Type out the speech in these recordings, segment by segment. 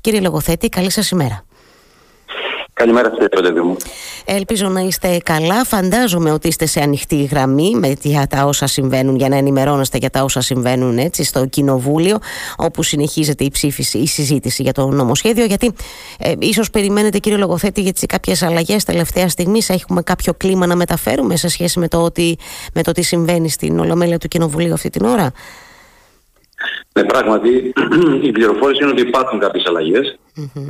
Κύριε Λογοθέτη, καλή σας ημέρα. Καλημέρα κύριε Παντελή μου. Ελπίζω να είστε καλά. Φαντάζομαι ότι είστε σε ανοιχτή γραμμή με για τα όσα συμβαίνουν, για να ενημερώνεστε για τα όσα συμβαίνουν έτσι, στο Κοινοβούλιο, όπου συνεχίζεται η ψήφιση, η συζήτηση για το νομοσχέδιο. Γιατί ε, ίσως περιμένετε, κύριε Λογοθέτη, για κάποιες αλλαγές τελευταία στιγμή. Έχουμε κάποιο κλίμα να μεταφέρουμε σε σχέση με το, ότι, με το τι συμβαίνει στην Ολομέλεια του Κοινοβουλίου αυτή την ώρα; Ναι, πράγματι, η πληροφόρηση είναι ότι υπάρχουν κάποιες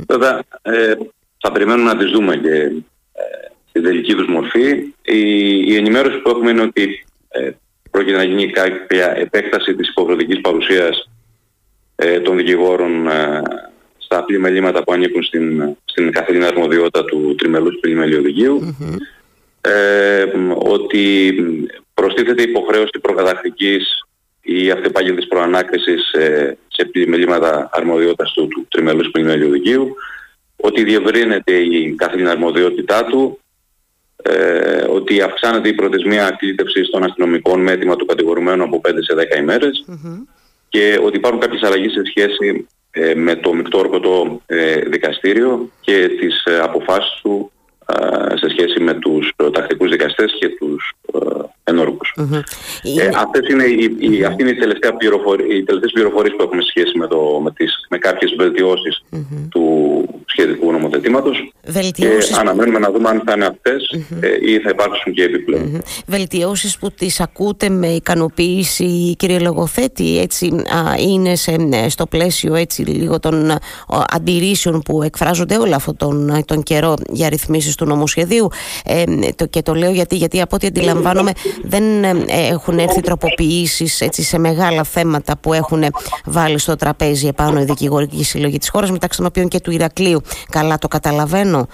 Βέβαια, ε, θα περιμένουμε να τις δούμε και ε, στη τελική τους μορφή. Η, η ενημέρωση που έχουμε είναι ότι ε, πρόκειται να γίνει κάποια επέκταση της υποχρεωτικής παρουσίας ε, των δικηγόρων ε, στα πλημελήματα που ανήκουν στην, στην καθημερινή αρμοδιότητα του τριμελούς πλημελιοδικείου. Ε, ότι προστίθεται υποχρέωση προκαταρκτικής ή αυτεπάγγελτης προανάκρισης σε, σε πλημελήματα αρμοδιότητας του, του τριμελούς πλημελιοδικείου ότι διευρύνεται η καθήλυνα αρμοδιότητά του, ε, ότι αυξάνεται η προθεσμία κλήτευσης των αστυνομικών με έτοιμα του κατηγορουμένου από 5 σε 10 ημερες και ότι υπάρχουν κάποιες αλλαγές σε σχέση ε, με το μεικτόρκωτο ε, δικαστήριο και τις ε, αποφάσεις του σε σχέση με τους τακτικούς δικαστές και τους ενόρκους. Ε, αυτές είναι οι, οι, αυτή είναι η τελευταία πληροφορία, οι τελευταίες πληροφορίες που έχουμε σχέση με, το, με, τις, με κάποιες του σχετικού νομοθετήματος Βελτιώσεις... και αναμένουμε να δούμε αν θα είναι ε, ή θα υπάρξουν και επιπλέον. Mm-hmm. Βελτιώσεις που τις ακούτε με ικανοποίηση κύριε Λογοθέτη έτσι, είναι σε, ε, στο πλαίσιο έτσι, λίγο των αντιρρήσεων που εκφράζονται όλο αυτόν τον, τον καιρό για ρυθμίσεις του νομοσχεδίου ε, το, και το λέω γιατί, γιατί από ό,τι αντιλαμβάνομαι δεν ε, έχουν έρθει τροποποιήσεις έτσι, σε μεγάλα θέματα που έχουν βάλει στο τραπέζι επάνω η δικηγορική συλλογή της χώρας μεταξύ των οποίων και του Ηρακλείου. Καλά το καταλαβαίνω.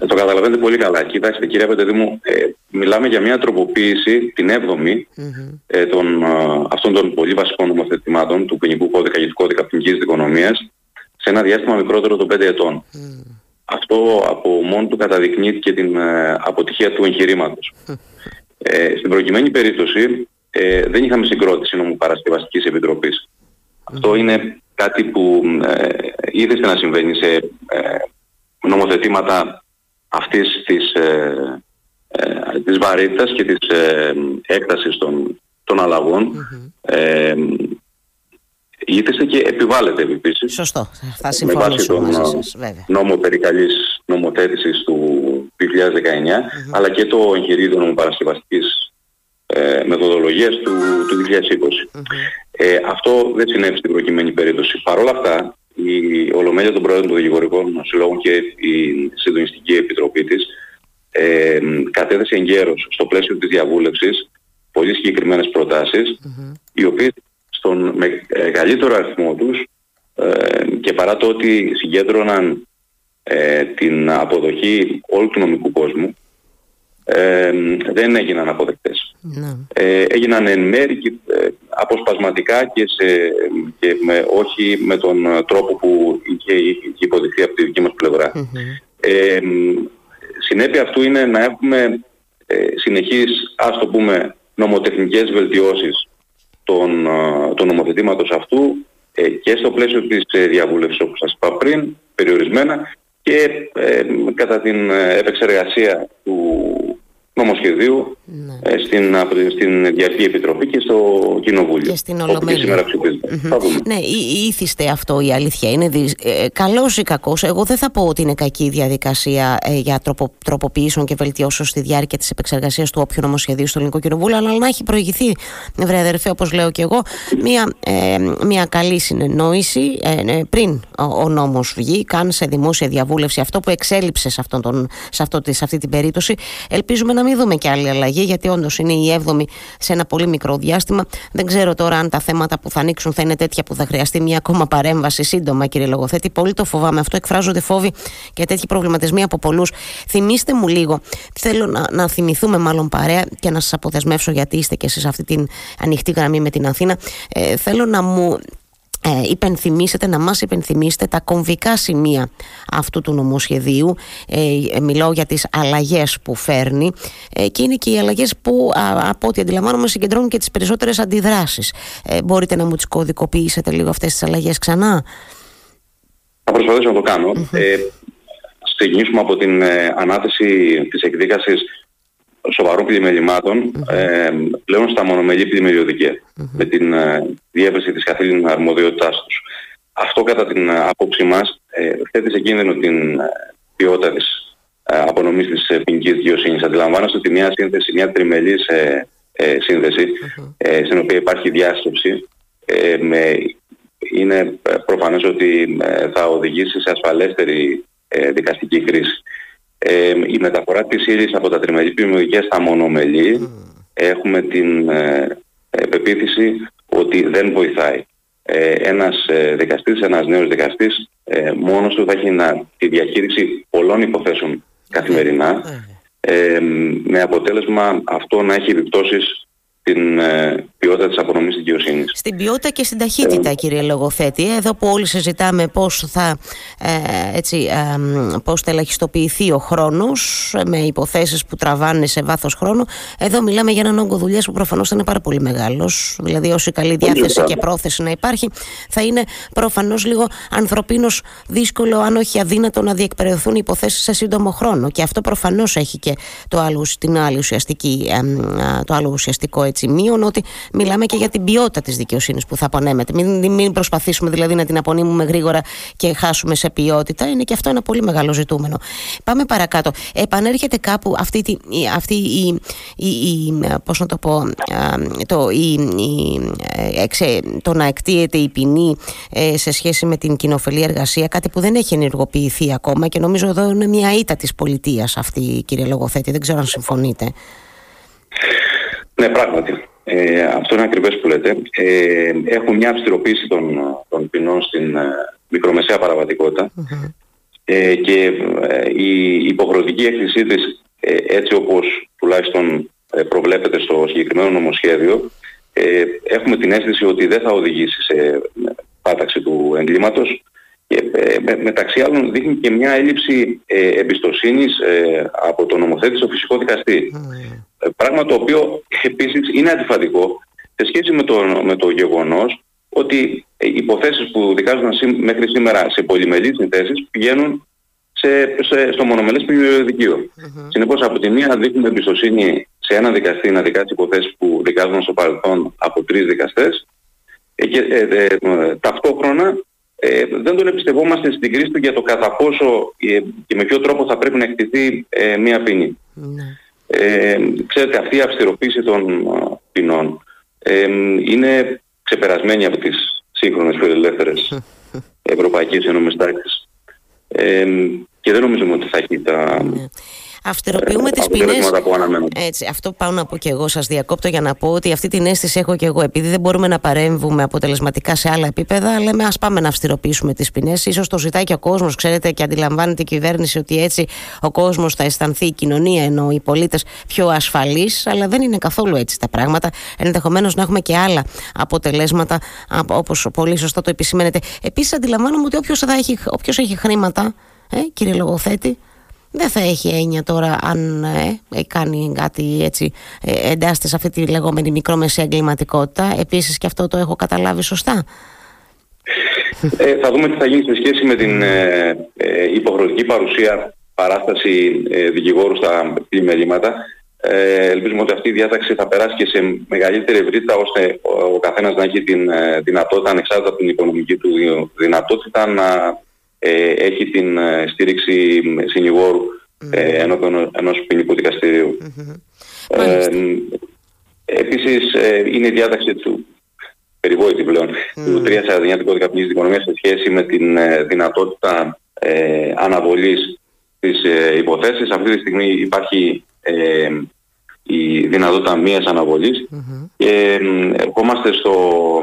Ε, το καταλαβαίνετε πολύ καλά. Κοιτάξτε κύριε Πεντεδήμου, ε, μιλάμε για μια τροποποίηση την 7η ε, των, αυτών των πολύ βασικών νομοθετημάτων του ποινικού κώδικα και του κώδικα ποινικής δικονομίας σε ένα διάστημα μικρότερο των 5 ετών. Αυτό από μόνο του καταδεικνύει και την ε, αποτυχία του εγχειρήματος. Ε, στην προκειμένη περίπτωση ε, δεν είχαμε συγκρότηση νομοπαρασκευαστικής επιτροπής. Αυτό είναι κάτι που ε, είδεστε να συμβαίνει σε ε, νομοθετήματα αυτής της, ε, ε, της βαρύτητας και της ε, έκτασης των, των αλλαγων ηγήθησε και επιβάλλεται επίσης. Σωστό. Θα συμφωνήσω μαζί σας, βέβαια. νόμο περί καλής νομοθέτησης του 2019, αλλά και το εγχειρίδιο νομοπαρασκευαστικής ε, μεθοδολογίας του, του 2020. Ε, αυτό δεν συνέβη στην προκειμένη περίπτωση. Παρ' όλα αυτά, η Ολομέλεια των Πρόεδρων των Δικηγορικών Συλλόγων και η Συντονιστική Επιτροπή της ε, κατέθεσε εγκαίρως στο πλαίσιο της διαβούλευσης πολύ συγκεκριμένες οι οποίες στον μεγαλύτερο αριθμό τους ε, και παρά το ότι συγκέντρωναν ε, την αποδοχή όλου του νομικού κόσμου ε, δεν έγιναν αποδεκτές. Ναι. έγιναν εν μέρη και, αποσπασματικά και, σε, και με, όχι με τον τρόπο που είχε, είχε υποδειχθεί από τη δική μας πλευρα συνέπεια αυτού είναι να έχουμε συνεχείς, ας το πούμε, νομοτεχνικές βελτιώσεις των, των νομοθετήματος αυτού ε, και στο πλαίσιο της ε, διαβούλευσης όπως σας είπα πριν, περιορισμένα και ε, κατά την επεξεργασία του νομοσχεδίου ναι. ε, στην, στην Διαρκή Επιτροπή και στο Κοινοβούλιο. Και στην Ολομέλεια. Ναι, ήθιστε αυτό η αλήθεια. Είναι δι... ε, καλός ή κακός. Εγώ δεν θα πω ότι είναι κακή η διαδικασία ε, για τροπο, τροποποιήσεων και βελτιώσεων στη διάρκεια της επεξεργασίας του όποιου νομοσχεδίου στο Ελληνικό Κοινοβούλιο, αλλά να έχει προηγηθεί, βρε αδερφέ, όπως λέω και εγώ, μια, ε, μια καλή συνεννόηση ε, ναι, πριν ο, ο νόμος βγει, καν σε δημόσια διαβούλευση. Αυτό που εξέλιψε σε, αυτόν τον, σε, αυτό, σε αυτή την περίπτωση, ελπίζουμε να μην δούμε και άλλη αλλαγή, γιατί όντως είναι η 7η σε ένα πολύ μικρό διάστημα. Δεν ξέρω τώρα αν τα θέματα που θα ανοίξουν θα είναι τέτοια που θα χρειαστεί μια ακόμα παρέμβαση σύντομα, κύριε Λογοθέτη. Πολύ το φοβάμαι αυτό. Εκφράζονται φόβοι και τέτοιοι προβληματισμοί από πολλούς. Θυμήστε μου λίγο, θέλω να, να θυμηθούμε μάλλον παρέα και να σας αποδεσμεύσω γιατί είστε και εσείς αυτή την ανοιχτή γραμμή με την Αθήνα. Ε, θέλω να μου ε, υπενθυμίσετε, να μας υπενθυμίσετε τα κομβικά σημεία αυτού του νομοσχεδίου. Ε, ε μιλάω για τις αλλαγές που φέρνει. Ε, και είναι και οι αλλαγές που από ό,τι αντιλαμβάνομαι συγκεντρώνουν και τις περισσότερες αντιδράσεις. Ε, μπορείτε να μου τις κωδικοποιήσετε λίγο αυτές τις αλλαγές ξανά; Θα προσπαθήσω να το κάνω. Ε, ξεκινήσουμε από την ε, ανάθεση της εκδίκασης σοβαρών πλημελημάτων ε, πλέον στα μονομελή με την ε, διεύρυνση της καθήλυνης αρμοδιότητάς τους. Αυτό κατά την άποψή μας ε, θέτει σε κίνδυνο την ε, ποιότητα της ε, απονομής της ε, ποινικής δικαιοσύνης. Αντιλαμβάνεστε ότι μια σύνθεση, μια τριμελής ε, ε, σύνθεση, ε, στην οποία υπάρχει διάσκεψη, με, είναι προφανές ότι θα οδηγήσει σε ασφαλέστερη δικαστική κρίση. Η μεταφορά της ήρης από τα τριμελή πλημμυρικές στα μονομελή έχουμε την πεποίθηση ότι δεν βοηθάει. Ε, ένας ε, δικαστής, ένας νέος δικαστής ε, μόνος του θα έχει να, τη διαχείριση πολλών υποθέσεων καθημερινά. Ε, με αποτέλεσμα αυτό να έχει επιπτώσεις στην ε, ποιότητα της απονομής δικαιοσύνης. Στην ποιότητα και στην ταχύτητα, ε, κύριε Λογοθέτη. Εδώ που όλοι συζητάμε πώς θα, ε, έτσι, ε, πώς θα ελαχιστοποιηθεί ο χρόνος με υποθέσεις που τραβάνε σε βάθος χρόνου. Εδώ μιλάμε για έναν όγκο δουλειάς που προφανώς θα είναι πάρα πολύ μεγάλος. Δηλαδή όση καλή διάθεση και πρόθεση να υπάρχει θα είναι προφανώς λίγο ανθρωπίνως δύσκολο αν όχι αδύνατο να διεκπαιρεωθούν οι υποθέσεις σε σύντομο χρόνο. Και αυτό προφανώς έχει και το άλλο, την άλλη ουσιαστική, το άλλο ουσιαστικό έτσι, μείον ότι μιλάμε και για την ποιότητα της δικαιοσύνης που θα απονέμεται. Μην, μην προσπαθήσουμε δηλαδή να την απονείμουμε γρήγορα και χάσουμε σε ποιότητα. Είναι και αυτό ένα πολύ μεγάλο ζητούμενο. Πάμε παρακάτω. Επανέρχεται κάπου αυτή, τη, αυτή η, η, η πώς να το πω, το, η, η, εξε, το να εκτίεται η ποινή ε, σε σχέση με την κοινοφελή εργασία, κάτι που δεν έχει ενεργοποιηθεί ακόμα και νομίζω εδώ είναι μια ήττα της πολιτείας αυτή κύριε Λογοθέτη. Δεν ξέρω αν συμφωνείτε. Ναι, πράγματι. Ε, αυτό είναι ακριβές που λέτε. Ε, έχουμε μια αυστηροποίηση των, των ποινών στην ε, μικρομεσαία ε, και ε, η υποχρεωτική έκθεσή της ε, έτσι όπως τουλάχιστον προβλέπεται στο συγκεκριμένο νομοσχέδιο έχουμε την αίσθηση ότι δεν θα οδηγήσει σε πάταξη του εγκλήματος και μεταξύ άλλων δείχνει και μια έλλειψη εμπιστοσύνης από τον νομοθέτη στο φυσικό δικαστή. Ε, πράγμα το οποίο επίσης είναι αντιφατικό σε σχέση με το, με το γεγονός ότι οι υποθέσεις που δικάζονταν μέχρι σήμερα σε πολυμελείς συνθέσεις πηγαίνουν σε, σε, στο μονομελές δικείο. Mm-hmm. Συνεπώς από τη μία δείχνουμε εμπιστοσύνη σε ένα δικαστή να δικάσει υποθέσεις που δικάζονταν στο παρελθόν από τρεις δικαστές ε, και ε, ταυτόχρονα δεν τον εμπιστευόμαστε στην κρίση του για το κατά πόσο και με ποιο τρόπο θα πρέπει να εκτιθεί μία ποινή. Mm-hmm. Ε, ξέρετε, αυτή η αυστηροποίηση των ποινών ε, είναι ξεπερασμένη από τις σύγχρονες φιλελεύθερες ευρωπαϊκές ενόμες τάξεις. Ε, και δεν νομίζουμε ότι θα έχει τα, ναι. Αυστηροποιούμε τις ποινές. Έτσι, αυτό πάω να πω και εγώ. Σας διακόπτω για να πω ότι αυτή την αίσθηση έχω και εγώ. Επειδή δεν μπορούμε να παρέμβουμε αποτελεσματικά σε άλλα επίπεδα, λέμε ας πάμε να αυστηροποιήσουμε τις ποινές. σω το ζητάει και ο κόσμος, ξέρετε, και αντιλαμβάνεται η κυβέρνηση ότι έτσι ο κόσμος θα αισθανθεί, η κοινωνία ενώ οι πολίτες πιο ασφαλείς. Αλλά δεν είναι καθόλου έτσι τα πράγματα. Ενδεχομένως να έχουμε και άλλα αποτελέσματα, όπως πολύ σωστά το επισημαίνετε. Επίσης, αντιλαμβάνομαι ότι όποιος έχει, έχει χρήματα, ε, κύριε Λογοθέτη, δεν θα έχει έννοια τώρα αν ε, ε, κάνει κάτι έτσι ε, εντάσσεται σε αυτή τη λεγόμενη μικρόμεση εγκληματικότητα. Επίσης και αυτό το έχω καταλάβει σωστά. Ε, θα δούμε τι θα γίνει σε σχέση με την ε, ε υποχρεωτική παρουσία παράσταση ε, δικηγόρου στα πλημελήματα. Ε, ελπίζουμε ότι αυτή η διάταξη θα περάσει και σε μεγαλύτερη ευρύτητα ώστε ο, ο καθένας να έχει την δυνατότητα, ανεξάρτητα από την οικονομική του δυνατότητα, να ε, έχει την ε, στήριξη συνηγόρου ε, ενώπιον ενός ποινικού δικαστηρίου. Ε, επίσης ε, είναι η διάταξη του περιβόητη πλέον του 349 του κώδικα ποινής δικονομίας σε σχέση με την ε, δυνατότητα ε, αναβολής της ε, υποθέσης. Αυτή τη στιγμή υπάρχει η δυνατότητα μίας αναβολής. Και ερχόμαστε στο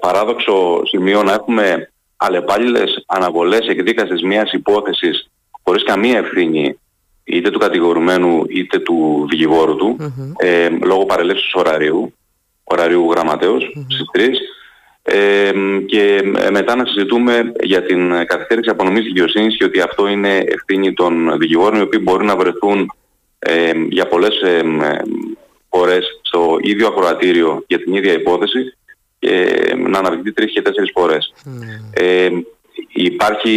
παράδοξο σημείο να έχουμε αλλεπάλληλες αναβολές εκδίκασης μιας υπόθεσης χωρίς καμία ευθύνη είτε του κατηγορουμένου είτε του δικηγόρου του ε, λόγω παρελεύσεως ωραρίου, ωραρίου γραμματέως mm-hmm. στις 3 ε, και μετά να συζητούμε για την καθυστέρηση απονομής δικαιοσύνης και ότι αυτό είναι ευθύνη των δικηγόρων οι οποίοι μπορεί να βρεθούν ε, για πολλές ε, φορές στο ίδιο ακροατήριο για την ίδια υπόθεση να αναπτυχθεί τρεις και τέσσερις φορές. Mm. Ε, υπάρχει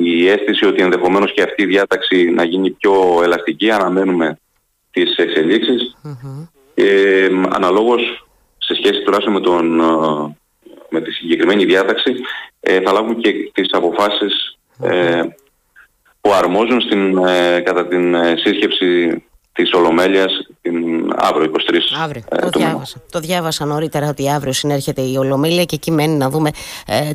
η αίσθηση ότι ενδεχομένως και αυτή η διάταξη να γίνει πιο ελαστική. Αναμένουμε τις εξελίξεις. Ε, αναλόγως σε σχέση τουλάχιστον με, τον, με τη συγκεκριμένη διάταξη ε, θα λάβουμε και τις αποφάσεις ε, που αρμόζουν στην, ε, κατά την ε, σύσκεψη της Ολομέλειας την αύριο 23 Αύριο, το, διάβασα. το διάβασα νωρίτερα ότι αύριο συνέρχεται η Ολομέλεια και εκεί μένει να δούμε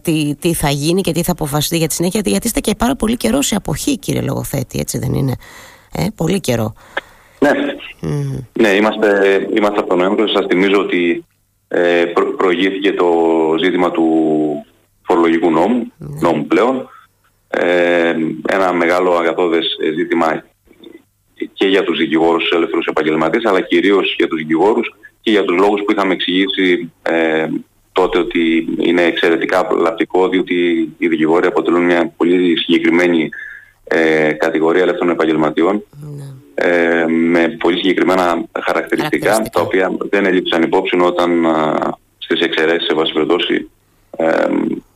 τι, τι θα γίνει και τι θα αποφασιστεί για τη συνέχεια. Γιατί είστε και πάρα πολύ καιρό σε αποχή κύριε Λογοθέτη έτσι δεν είναι; Ε, πολύ καιρό. Ναι, ναι είμαστε, είμαστε από τον Νοέμβριο. Σας θυμίζω ότι ε, προηγήθηκε το ζήτημα του φορολογικού νόμου, ναι. νόμου πλέον. Ε, ένα μεγάλο αγαθόδες ζήτημα και για τους δικηγόρους τους ελεύθερους επαγγελματίες, αλλά κυρίως για τους δικηγόρους και για τους λόγους που είχαμε εξηγήσει ε, τότε ότι είναι εξαιρετικά λαπτικό, διότι οι δικηγόροι αποτελούν μια πολύ συγκεκριμένη ε, κατηγορία ελεύθερων επαγγελματιών ναι. ε, με πολύ συγκεκριμένα χαρακτηριστικά, τα οποία δεν έλειψαν υπόψη όταν στις εξαιρέσεις σε βάση ε,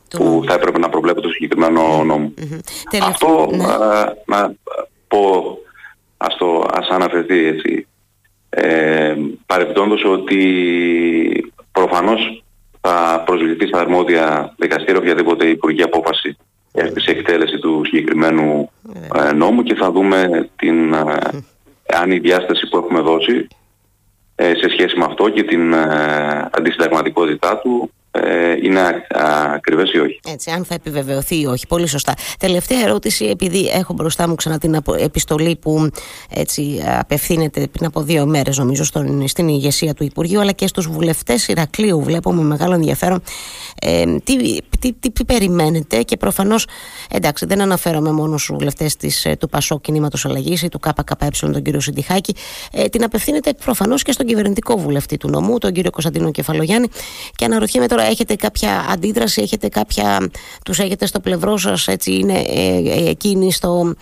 που θα έπρεπε να προβλέπει το συγκεκριμένο νόμο. Αυτό ναι. να πω, ας, το, ας αναφερθεί έτσι, ε, παρεπτόντως ότι προφανώς θα προσβληθεί στα αρμόδια δικαστήρια οποιαδήποτε υπουργή απόφαση στη εκτέλεση του συγκεκριμένου ε, νόμου και θα δούμε την, ε, αν η διάσταση που έχουμε δώσει ε, σε σχέση με αυτό και την αντισυνταγματικότητά του ε, είναι ακριβές ή όχι. Έτσι, αν θα επιβεβαιωθεί ή όχι. Πολύ σωστά. Τελευταία ερώτηση, επειδή έχω μπροστά μου ξανά την επιστολή που έτσι απευθύνεται πριν από δύο μέρες, νομίζω, στον, στην ηγεσία του Υπουργείου, αλλά και στους βουλευτές Ηρακλείου. Βλέπω με μεγάλο ενδιαφέρον ε, τι, τι, τι, περιμένετε και προφανώς, εντάξει, δεν αναφέρομαι μόνο στους βουλευτές ε, του Πασό Κινήματος Αλλαγής ή του ΚΚΕ, τον κύριο Συντιχάκη. Ε, την απευθύνεται προφανώς και στον κυβερνητικό βουλευτή του νομού, τον κύριο Κωνσταντίνο Κεφαλογιάννη. Και αναρωτιέμαι τώρα, έχετε κάποια αντίδραση, έχετε κάποια, τους έχετε στο πλευρό σας, έτσι είναι ε, ε εκείνοι στο,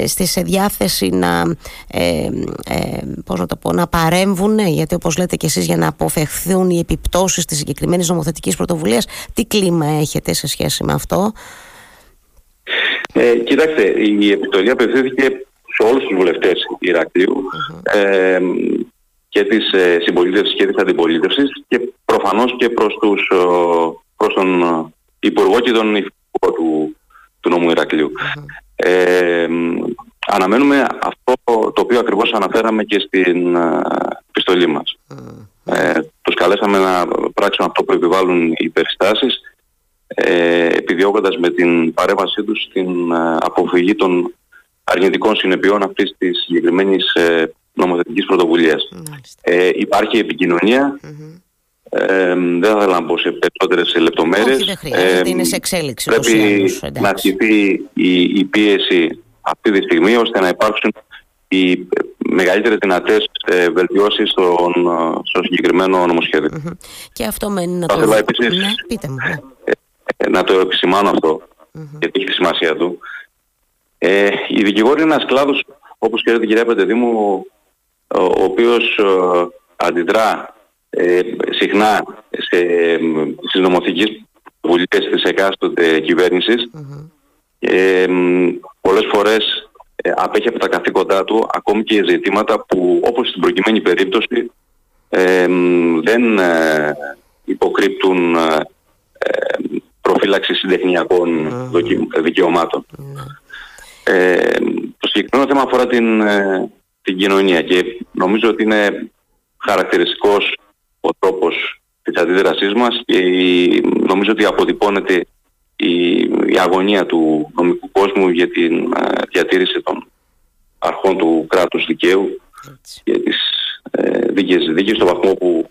ε, στη διάθεση να, ε, ε, πώς να, το πω, να παρέμβουν, γιατί όπως λέτε και εσείς για να αποφευχθούν οι επιπτώσεις της συγκεκριμένης νομοθετικής πρωτοβουλίας, τι κλίμα έχετε σε σχέση με αυτό; Ε, κοιτάξτε, η επιστολή απευθύνθηκε σε όλους τους βουλευτές ε, και της ε, συμπολίτευσης και της αντιπολίτευσης και προφανώς και προς, τους, προς τον Υπουργό και τον Υφυπουργό του, του νόμου Ε, αναμένουμε αυτό το οποίο ακριβώς αναφέραμε και στην επιστολή μας. Ε, τους καλέσαμε να πράξουν αυτό που επιβάλλουν οι περιστάσεις ε, επιδιώκοντας με την παρέμβασή τους την αποφυγή των αρνητικών συνεπειών αυτής της συγκεκριμένης ε, νομοθετικής πρωτοβουλίας. Ε, υπάρχει Ε, δεν θα ήθελα να μπω σε περισσότερες λεπτομέρειες. Όχι, δεν χρειάζεται, είναι σε εξέλιξη. Πρέπει να ασκηθεί η, η πίεση αυτή τη στιγμή ώστε να υπάρξουν οι μεγαλύτερες δυνατές ε, βελτιώσεις στον, στο συγκεκριμένο Και αυτό μένει να το... Θα επίσης ναι, πείτε μου, ναι. Ε, να το επισημάνω αυτό, γιατί έχει τη σημασία του. Ε, οι δικηγόροι είναι ένας κλάδος, όπως ξέρετε κυρία Πεντεδήμου, ο οποίος ε, αντιδρά ε, συχνά σε, στις νομοθετικές βουλές της εκάστοτε κυβέρνησης. Ε, πολλές φορές ε, απέχει από τα καθήκοντά του ακόμη και ζητήματα που όπως στην προκειμένη περίπτωση ε, δεν ε, υποκρύπτουν προφύλαξη συντεχνιακών δικαιωμάτων. το συγκεκριμένο θέμα αφορά την, την κοινωνία και νομίζω ότι είναι χαρακτηριστικός ο τρόπος της αντίδρασής μας και νομίζω ότι αποτυπώνεται η, η αγωνία του νομικού κόσμου για την ε, διατήρηση των αρχών του κράτους δικαίου και τις ε, δίκαιες δίκες στο βαθμό που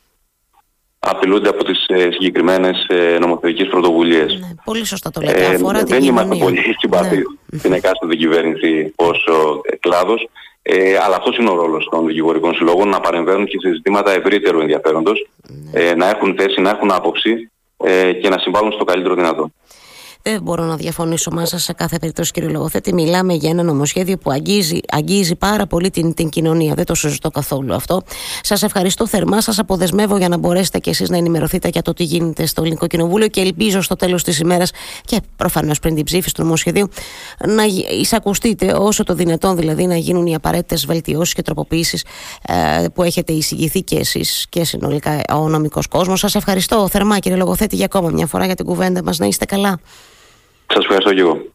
απειλούνται από τις ε, συγκεκριμένες ε, νομοθετικές πρωτοβουλίες. Ναι, πολύ σωστά το λέτε. Αφορά δεν είμαστε πολύ συμπαθείς ναι. στην εκάστοτε κυβέρνηση ως ε, κλάδος. Ε, αλλά αυτός είναι ο ρόλος των δικηγορικών συλλόγων να παρεμβαίνουν και σε ζητήματα ευρύτερου ενδιαφέροντος, ναι. ε, να έχουν θέση, να έχουν άποψη ε, και να συμβάλλουν στο καλύτερο δυνατό. Δεν μπορώ να διαφωνήσω μαζί σε κάθε περίπτωση, κύριε Λογοθέτη. Μιλάμε για ένα νομοσχέδιο που αγγίζει, αγγίζει πάρα πολύ την, την κοινωνία. Δεν το συζητώ καθόλου αυτό. Σας ευχαριστώ θερμά. Σας αποδεσμεύω για να μπορέσετε κι εσείς να ενημερωθείτε για το τι γίνεται στο Ελληνικό Κοινοβούλιο και ελπίζω στο τέλος της ημέρας και προφανώς πριν την ψήφιση του νομοσχεδίου να εισακουστείτε όσο το δυνατόν δηλαδή να γίνουν οι απαραίτητες βελτιώσεις και τροποποιήσεις ε, που έχετε εισηγηθεί και εσείς και συνολικά ο νομικός κόσμος. Σας ευχαριστώ θερμά, κύριε Λογοθέτη, για ακόμα μια φορά για την κουβέντα μας. Να είστε καλά. Σας ευχαριστώ και εγώ.